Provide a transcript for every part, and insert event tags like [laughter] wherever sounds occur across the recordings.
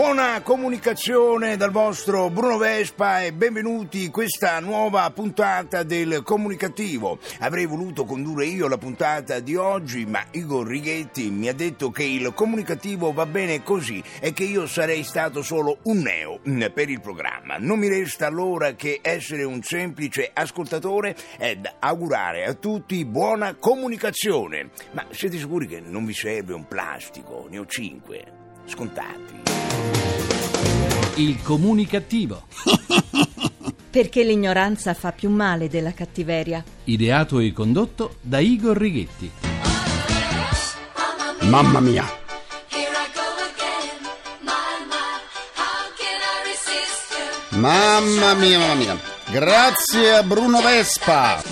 Buona comunicazione dal vostro Bruno Vespa e benvenuti in questa nuova puntata del comunicativo. Avrei voluto condurre io la puntata di oggi, ma Igor Righetti mi ha detto che il comunicativo va bene così e che io sarei stato solo un neo mm, per il programma. Non mi resta allora che essere un semplice ascoltatore ed augurare a tutti buona comunicazione. Ma siete sicuri che non vi serve un plastico? Ne ho cinque scontati. Il comunicativo. Perché l'ignoranza fa più male della cattiveria. Ideato e condotto da Igor Righetti. Mamma mia! Mamma mia, mamma mia! Grazie a Bruno Vespa!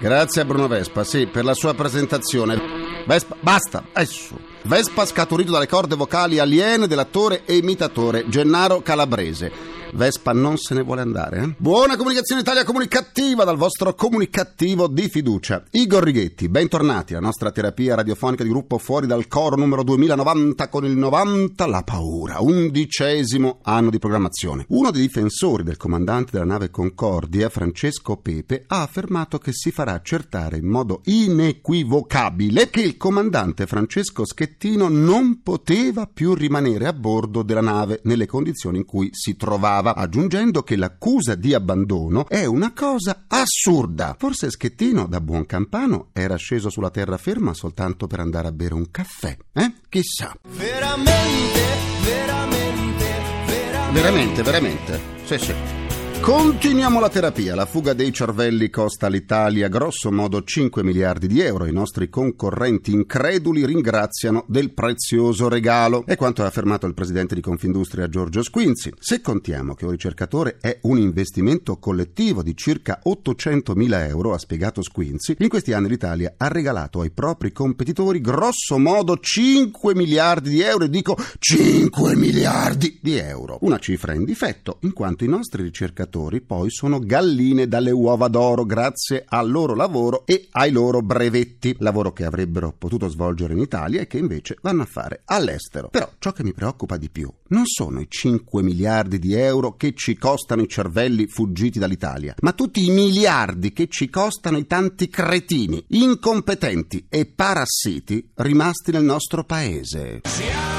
Grazie a Bruno Vespa, sì, per la sua presentazione. Vespa, basta, adesso. Vespa scaturito dalle corde vocali aliene dell'attore e imitatore Gennaro Calabrese. Vespa non se ne vuole andare. Eh? Buona comunicazione Italia comunicativa dal vostro comunicativo di fiducia. Igor Righetti, bentornati alla nostra terapia radiofonica di gruppo Fuori dal Coro numero 2090 con il 90 La Paura, undicesimo anno di programmazione. Uno dei difensori del comandante della nave Concordia, Francesco Pepe, ha affermato che si farà accertare in modo inequivocabile che il comandante Francesco Schettino non poteva più rimanere a bordo della nave nelle condizioni in cui si trovava aggiungendo che l'accusa di abbandono è una cosa assurda. Forse Schettino, da buon campano, era sceso sulla terraferma soltanto per andare a bere un caffè, eh? Chissà. Veramente, veramente, veramente. Veramente, veramente. Sì, sì. Continuiamo la terapia. La fuga dei cervelli costa all'Italia grosso modo 5 miliardi di euro. I nostri concorrenti increduli ringraziano del prezioso regalo. È quanto ha affermato il presidente di Confindustria Giorgio Squinzi. Se contiamo che un ricercatore è un investimento collettivo di circa 800 mila euro, ha spiegato Squinzi, in questi anni l'Italia ha regalato ai propri competitori grosso modo 5 miliardi di euro. E dico 5 miliardi di euro. Una cifra in difetto, in quanto i nostri ricercatori poi sono galline dalle uova d'oro grazie al loro lavoro e ai loro brevetti, lavoro che avrebbero potuto svolgere in Italia e che invece vanno a fare all'estero. Però ciò che mi preoccupa di più non sono i 5 miliardi di euro che ci costano i cervelli fuggiti dall'Italia, ma tutti i miliardi che ci costano i tanti cretini, incompetenti e parassiti rimasti nel nostro paese. Siamo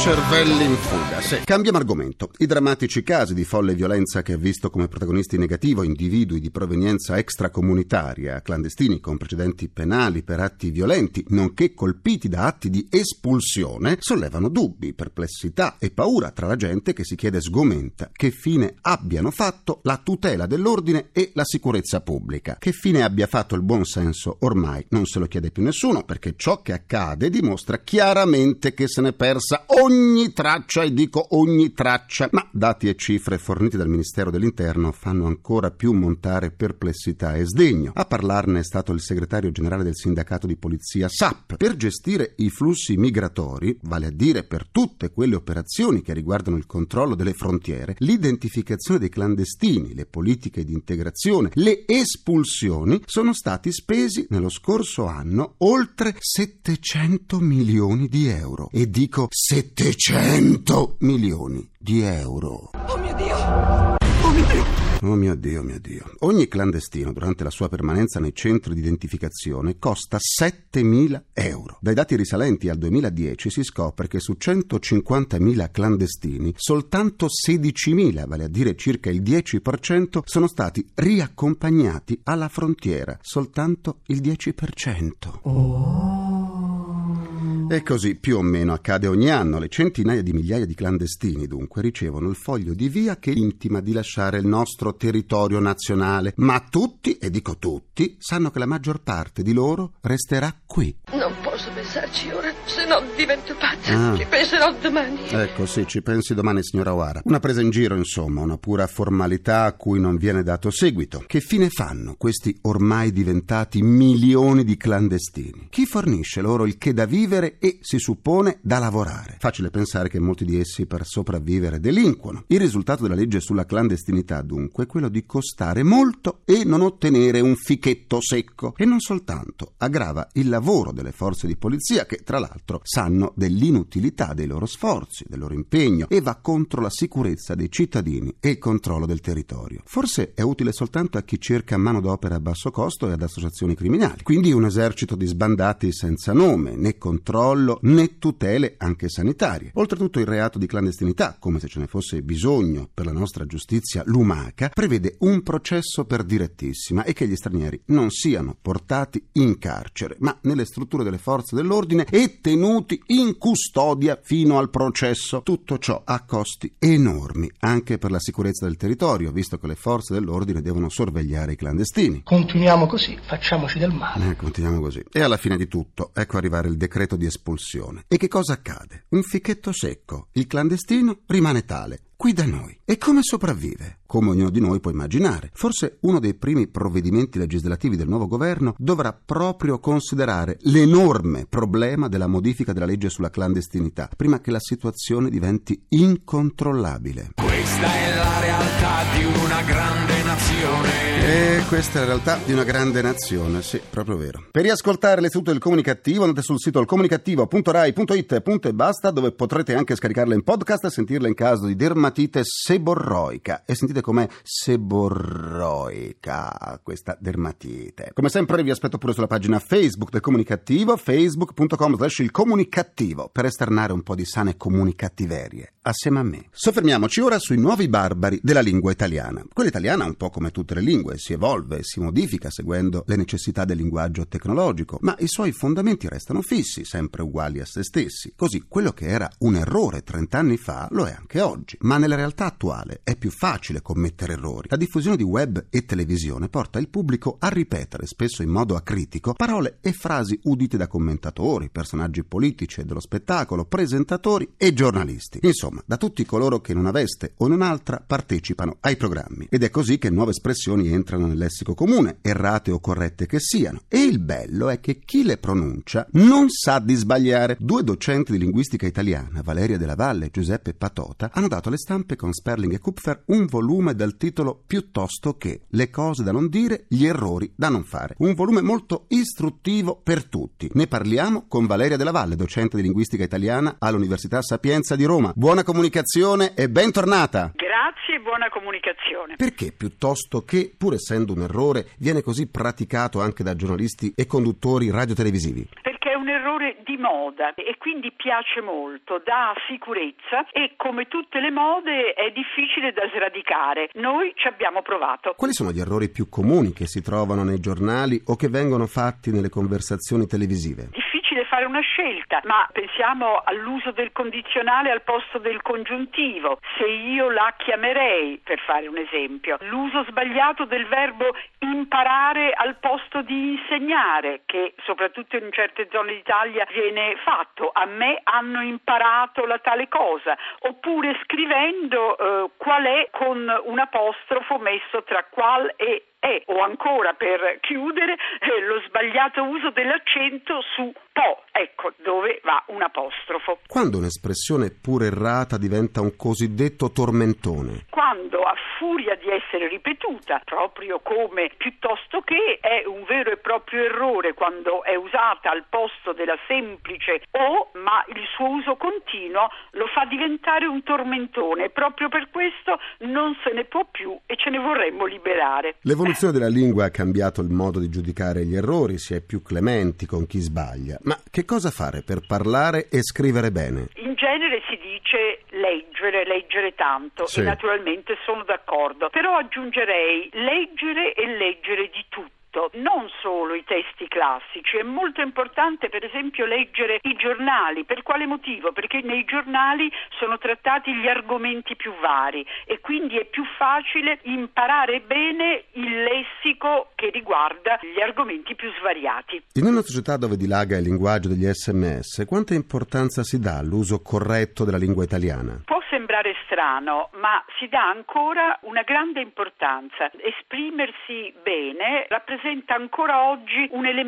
Cervelli in fuga, sì. Cambiamo argomento. I drammatici casi di folle violenza che ha visto come protagonisti negativo individui di provenienza extracomunitaria, clandestini con precedenti penali per atti violenti, nonché colpiti da atti di espulsione, sollevano dubbi, perplessità e paura tra la gente che si chiede sgomenta che fine abbiano fatto la tutela dell'ordine e la sicurezza pubblica. Che fine abbia fatto il buon senso ormai non se lo chiede più nessuno, perché ciò che accade dimostra chiaramente che se n'è persa ogni traccia, e dico ogni traccia, ma dati e cifre forniti dal Ministero dell'Interno fanno ancora più montare perplessità e sdegno. A parlarne è stato il segretario generale del sindacato di polizia SAP. Per gestire i flussi migratori, vale a dire per tutte quelle operazioni che riguardano il controllo delle frontiere, l'identificazione dei clandestini, le politiche di integrazione, le espulsioni, sono stati spesi nello scorso anno oltre 700 milioni di euro. E dico 700 milioni di euro. Oh mio Dio! Oh mio Dio! Oh mio Dio, mio Dio. Ogni clandestino durante la sua permanenza nei centri di identificazione costa 7.000 euro. Dai dati risalenti al 2010 si scopre che su 150.000 clandestini soltanto 16.000, vale a dire circa il 10%, sono stati riaccompagnati alla frontiera. Soltanto il 10%. E così più o meno accade ogni anno. Le centinaia di migliaia di clandestini dunque ricevono il foglio di via che intima di lasciare il nostro territorio nazionale. Ma tutti, e dico tutti, sanno che la maggior parte di loro resterà qui. Non posso pensarci ora, se no divento pazza. Ah. Ci penserò domani. Ecco, sì, ci pensi domani, signora O'Hara. Una presa in giro, insomma, una pura formalità a cui non viene dato seguito. Che fine fanno questi ormai diventati milioni di clandestini? Chi fornisce loro il che da vivere e, si suppone, da lavorare. Facile pensare che molti di essi per sopravvivere delinquono. Il risultato della legge sulla clandestinità, dunque, è quello di costare molto e non ottenere un fichetto secco. E non soltanto, aggrava il lavoro delle forze di polizia che, tra l'altro, sanno dell'inutilità dei loro sforzi, del loro impegno e va contro la sicurezza dei cittadini e il controllo del territorio. Forse è utile soltanto a chi cerca manodopera a basso costo e ad associazioni criminali. Quindi un esercito di sbandati senza nome, né controllo né tutele anche sanitarie. Oltretutto il reato di clandestinità, come se ce ne fosse bisogno per la nostra giustizia lumaca, prevede un processo per direttissima e che gli stranieri non siano portati in carcere, ma nelle strutture delle forze dell'ordine e tenuti in custodia fino al processo. Tutto ciò ha costi enormi anche per la sicurezza del territorio, visto che le forze dell'ordine devono sorvegliare i clandestini. Continuiamo così, facciamoci del male. Eh, continuiamo così. E alla fine di tutto, ecco arrivare il decreto di espulsione. E che cosa accade? Un fichetto secco. Il clandestino rimane tale. Qui da noi. E come sopravvive? Come ognuno di noi può immaginare. Forse uno dei primi provvedimenti legislativi del nuovo governo dovrà proprio considerare l'enorme problema della modifica della legge sulla clandestinità, prima che la situazione diventi incontrollabile. Questa è la realtà di una grande nazione. E questa è la realtà di una grande nazione, sì, proprio vero. Per riascoltare l'istituto del comunicativo andate sul sito ilcomunicativo.rai.it e basta, dove potrete anche scaricarla in podcast e sentirla in caso di dermatite seborroica. E sentite com'è seborroica questa dermatite. Come sempre vi aspetto pure sulla pagina Facebook del comunicativo, facebook.com slash il comunicativo, per esternare un po' di sane comunicattiverie, assieme a me. Soffermiamoci ora sui nuovi barbari della lingua italiana. Quella italiana, un po' come tutte le lingue, si evolve si modifica seguendo le necessità del linguaggio tecnologico, ma i suoi fondamenti restano fissi, sempre uguali a se stessi. Così quello che era un errore 30 anni fa lo è anche oggi. Ma nella realtà attuale è più facile commettere errori. La diffusione di web e televisione porta il pubblico a ripetere, spesso in modo acritico, parole e frasi udite da commentatori, personaggi politici e dello spettacolo, presentatori e giornalisti. Insomma, da tutti coloro che in una veste o in un'altra partecipano ai programmi. Ed è così che nuove espressioni entrano nel lessico comune, errate o corrette che siano. E il bello è che chi le pronuncia non sa di sbagliare. Due docenti di linguistica italiana, Valeria Della Valle e Giuseppe Patota, hanno dato alle stampe con Sperling e Kupfer un volume dal titolo Piuttosto che Le cose da non dire, gli errori da non fare. Un volume molto istruttivo per tutti. Ne parliamo con Valeria Della Valle, docente di linguistica italiana all'Università Sapienza di Roma. Buona comunicazione e bentornata! Grazie e buona comunicazione. Perché piuttosto che, pur essendo un errore, viene così praticato anche da giornalisti e conduttori radiotelevisivi? Perché è un errore di moda e quindi piace molto, dà sicurezza e come tutte le mode è difficile da sradicare. Noi ci abbiamo provato. Quali sono gli errori più comuni che si trovano nei giornali o che vengono fatti nelle conversazioni televisive? Difficile fare una scelta, ma pensiamo all'uso del condizionale al posto del congiuntivo. Se io la chiamerei, per fare un esempio, l'uso sbagliato del verbo imparare al posto di insegnare, che soprattutto in certe zone d'Italia viene fatto. A me hanno imparato la tale cosa. Oppure scrivendo eh, qual è con un apostrofo messo tra qual e è, o ancora per chiudere, eh, lo sbagliato uso dell'accento su po, ecco dove va un apostrofo. Quando un'espressione pur errata diventa un cosiddetto tormentone? Quando a furia di essere ripetuta, proprio come piuttosto che è un vero e proprio errore quando è usata al posto della semplice o, ma il suo uso continuo lo fa diventare un tormentone proprio per questo non se ne può più e ce ne vorremmo liberare. L'evoluzione della lingua ha cambiato il modo di giudicare gli errori, si è più clementi con chi sbaglia. Ma che cosa fare per parlare e scrivere bene? In genere si dice leggere, leggere tanto Sì. e naturalmente sono d'accordo, però aggiungerei leggere e leggere di tutto. Non solo i testi classici, è molto importante per esempio leggere i giornali. Per quale motivo? Perché nei giornali sono trattati gli argomenti più vari e quindi è più facile imparare bene il lessico che riguarda gli argomenti più svariati. In una società dove dilaga il linguaggio degli sms, quanta importanza si dà all'uso corretto della lingua italiana? Può sembrare strano, ma si dà ancora una grande importanza. Esprimersi bene rappresenta ancora oggi un elemento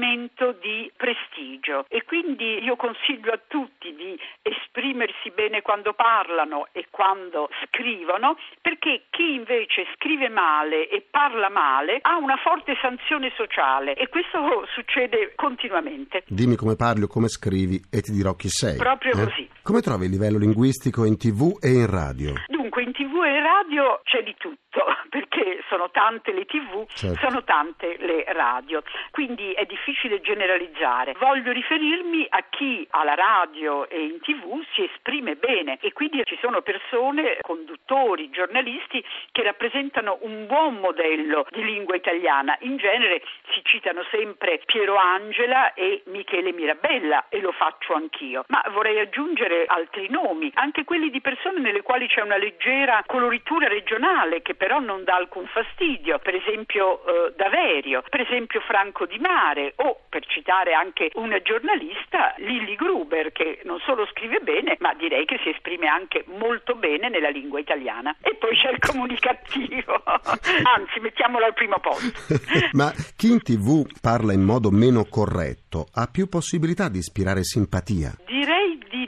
di prestigio e quindi io consiglio a tutti di esprimersi bene quando parlano e quando scrivono, perché chi invece scrive male e parla male ha una forte sanzione sociale e questo succede continuamente. Dimmi come parli o come scrivi e ti dirò chi sei. Proprio eh? così. Come trovi il livello linguistico in tv e in radio? Dunque, in tv e radio c'è di tutto, [laughs] perché sono tante le tv, Certo. sono tante le radio, quindi è difficile generalizzare. Voglio riferirmi a chi alla radio e in tv si esprime bene e quindi ci sono persone, conduttori, giornalisti che rappresentano un buon modello di lingua italiana. In genere si citano sempre Piero Angela e Michele Mirabella e lo faccio anch'io, ma vorrei aggiungere altri nomi, anche quelli di persone nelle quali c'è una leggera coloritura regionale che però non dà alcun fastidio, per esempio eh, Daverio, per esempio Franco Di Mare o per citare anche una giornalista Lilly Gruber che non solo scrive bene ma direi che si esprime anche molto bene nella lingua italiana. E poi c'è il [laughs] comunicativo, anzi mettiamolo al primo posto. [laughs] Ma chi in tv parla in modo meno corretto ha più possibilità di ispirare simpatia? Di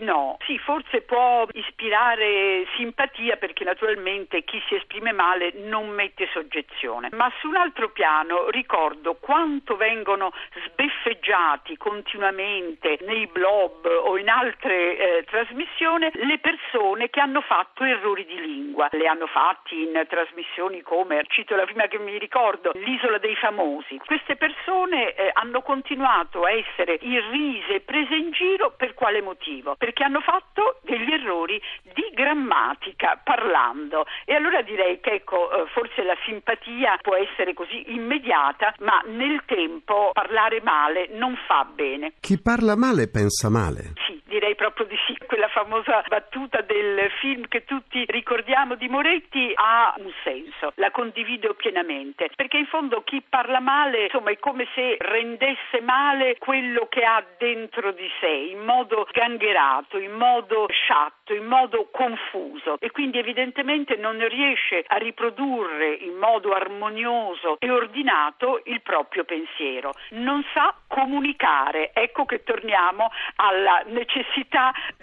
no. Sì, forse può ispirare simpatia perché naturalmente chi si esprime male non mette soggezione. Ma su un altro piano ricordo quanto vengono sbeffeggiati continuamente nei blog o in altre eh, trasmissioni le persone che hanno fatto errori di lingua. Le hanno fatti in trasmissioni come, cito la prima che mi ricordo, l'Isola dei Famosi. Queste persone eh, hanno continuato a essere irrise prese in giro per quale motivo? Perché hanno fatto degli errori di grammatica parlando e allora direi che ecco eh, forse la simpatia può essere così immediata ma nel tempo parlare male non fa bene. Chi parla male pensa male. Sì, direi proprio di sì. [laughs] Quella famosa battuta del film che tutti ricordiamo di Moretti ha un senso, la condivido pienamente, perché in fondo chi parla male, insomma, è come se rendesse male quello che ha dentro di sé, in modo gangherato, in modo sciatto, in modo confuso e quindi evidentemente non riesce a riprodurre in modo armonioso e ordinato il proprio pensiero. Non sa comunicare. Ecco che torniamo alla necessità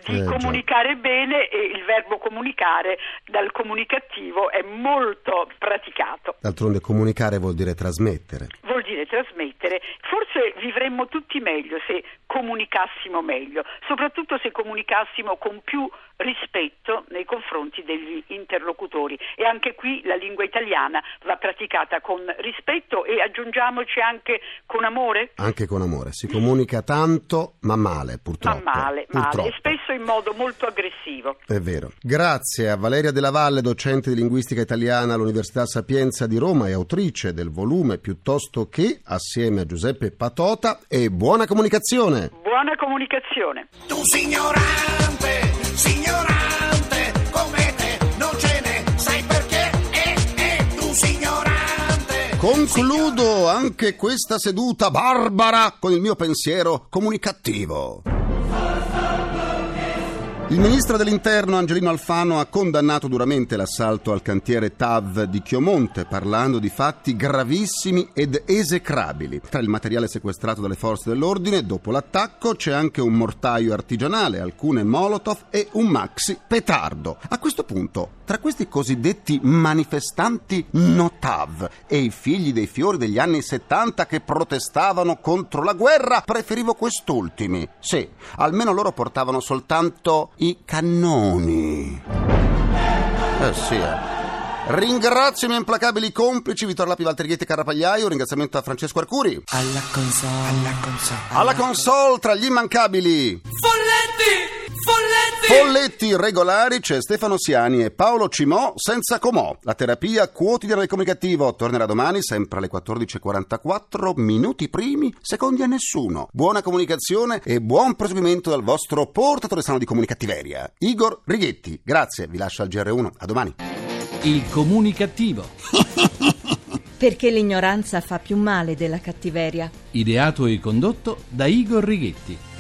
di Eh, già. comunicare bene e il verbo comunicare dal comunicativo è molto praticato. D'altronde comunicare vuol dire trasmettere. Vuol dire trasmettere. Forse vivremmo tutti meglio se comunicassimo meglio, soprattutto se comunicassimo con più rispetto nei confronti degli interlocutori e anche qui la lingua italiana va praticata con rispetto e aggiungiamoci anche con amore. Anche con amore. Si comunica tanto, ma male, purtroppo. Ma male, Purtroppo. e spesso in modo molto aggressivo. È vero. Grazie a Valeria Della Valle, docente di linguistica italiana all'Università Sapienza di Roma e autrice del volume Piuttosto che, assieme a Giuseppe Patota, e buona comunicazione. Buona comunicazione. Tu signorante, signorante, come te non ce ne sai perché? Eh, eh, tu signorante. Concludo anche questa seduta barbara con il mio pensiero comunicativo. Il ministro dell'Interno Angelino Alfano ha condannato duramente l'assalto al cantiere TAV di Chiomonte, parlando di fatti gravissimi ed esecrabili. Tra il materiale sequestrato dalle forze dell'ordine, dopo l'attacco, c'è anche un mortaio artigianale, alcune molotov e un maxi petardo. A questo punto, tra questi cosiddetti manifestanti no TAV e i figli dei fiori degli anni 70 che protestavano contro la guerra, preferivo quest'ultimi. Sì, almeno loro portavano soltanto i cannoni. Eh sì, eh. Ringrazio i miei implacabili complici Vittorio Lapi, Valterietti e Carapagliaio. Un ringraziamento a Francesco Arcuri. Alla console, alla console. Alla console tra gli immancabili Folletti, folletti. Regolari c'è Stefano Siani e Paolo Cimò senza comò. La terapia quotidiana del comunicativo tornerà domani sempre alle 14.44, minuti primi, secondi a nessuno. Buona comunicazione e buon proseguimento dal vostro portatore sano di comunicattiveria, Igor Righetti. Grazie, vi lascio al GR1. A domani. Il comunicativo. [laughs] Perché l'ignoranza fa più male della cattiveria. Ideato e condotto da Igor Righetti.